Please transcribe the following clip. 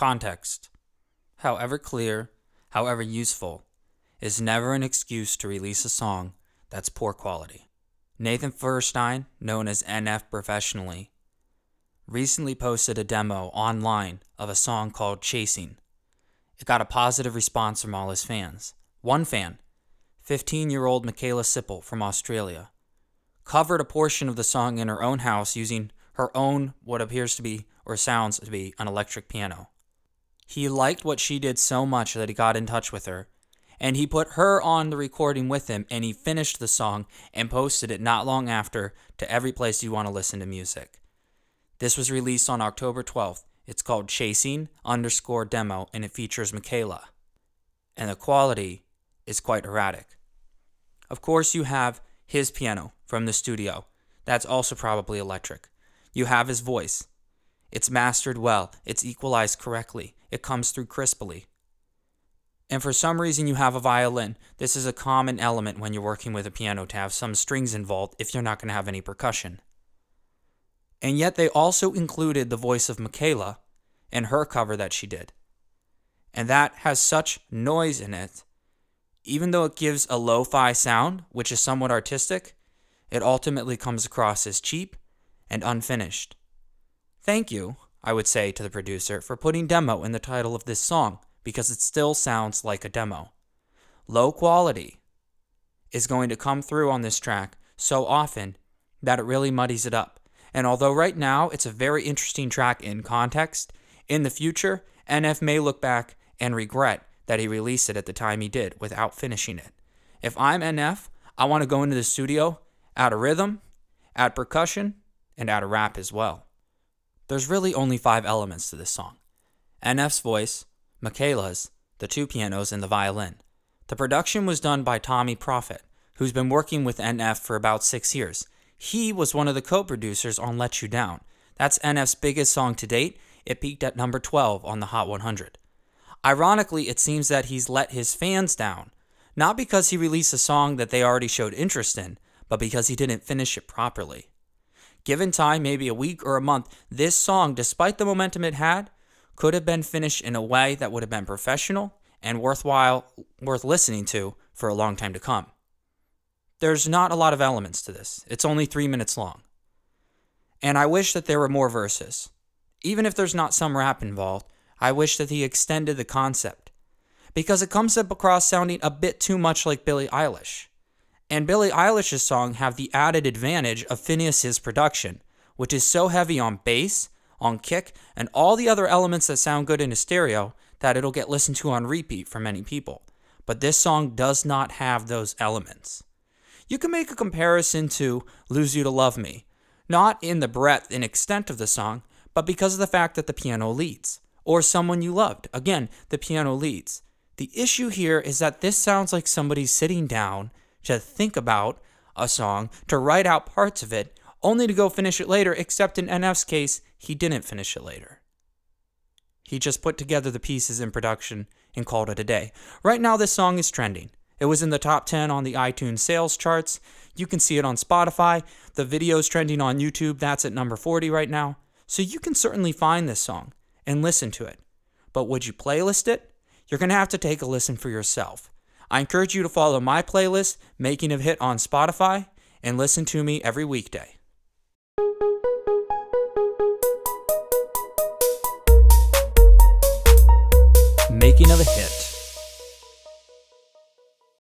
Context, however clear, however useful, is never an excuse to release a song that's poor quality. Nathan Feuerstein, known as NF professionally, recently posted a demo online of a song called Chasing. It got a positive response from all his fans. One fan, 15 year old Mikayla Sippel from Australia, covered a portion of the song in her own house using her own, what appears to be, or sounds to be, an electric piano. He liked what she did so much that he got in touch with her and he put her on the recording with him and he finished the song and posted it not long after to every place you want to listen to music. This was released on October 12th. It's called Chasing underscore demo and it features Mikayla. And the quality is quite erratic. Of course, you have his piano from the studio. That's also probably electric. You have his voice. It's mastered well, it's equalized correctly, it comes through crisply and for some reason you have a violin, this is a common element when you're working with a piano to have some strings involved if you're not going to have any percussion. And yet they also included the voice of Mikayla in her cover that she did. And that has such noise in it, even though it gives a lo fi sound, which is somewhat artistic, it ultimately comes across as cheap and unfinished. Thank you, I would say to the producer, for putting demo in the title of this song because it still sounds like a demo. Low quality is going to come through on this track so often that it really muddies it up. And although right now it's a very interesting track in context, in the future, NF may look back and regret that he released it at the time he did without finishing it. If I'm NF, I want to go into the studio, add a rhythm, add percussion, and add a rap as well. There's really only five elements to this song NF's voice, Mikayla's, the two pianos, and the violin. The production was done by Tommee Profitt, who's been working with NF for about six years. He was one of the co producers on Let You Down. That's NF's biggest song to date. It peaked at number 12 on the Hot 100. Ironically, it seems that he's let his fans down, not because he released a song that they already showed interest in, but because he didn't finish it properly. Given time, maybe a week or a month, this song, despite the momentum it had, could have been finished in a way that would have been professional and worthwhile, worth listening to for a long time to come. There's not a lot of elements to this. It's only three minutes long. And I wish that there were more verses. Even if there's not some rap involved, I wish that he extended the concept. Because it comes up across sounding a bit too much like Billie Eilish. And Billie Eilish's song have the added advantage of Phineas's production, which is so heavy on bass on kick, and all the other elements that sound good in a stereo that it'll get listened to on repeat for many people. But this song does not have those elements. You can make a comparison to Lose You to Love Me, not in the breadth and extent of the song, but because of the fact that the piano leads. Or Someone You Loved, again, the piano leads. The issue here is that this sounds like somebody sitting down to think about a song, to write out parts of it, only to go finish it later, except in NF's case, he didn't finish it later. He just put together the pieces in production and called it a day. Right now, this song is trending. It was in the top 10 on the iTunes sales charts. You can see it on Spotify. The video's trending on YouTube. That's at number 40 right now. So you can certainly find this song and listen to it. But would you playlist it? You're going to have to take a listen for yourself. I encourage you to follow my playlist, Making of Hit on Spotify, and listen to me every weekday. Making of a Hit.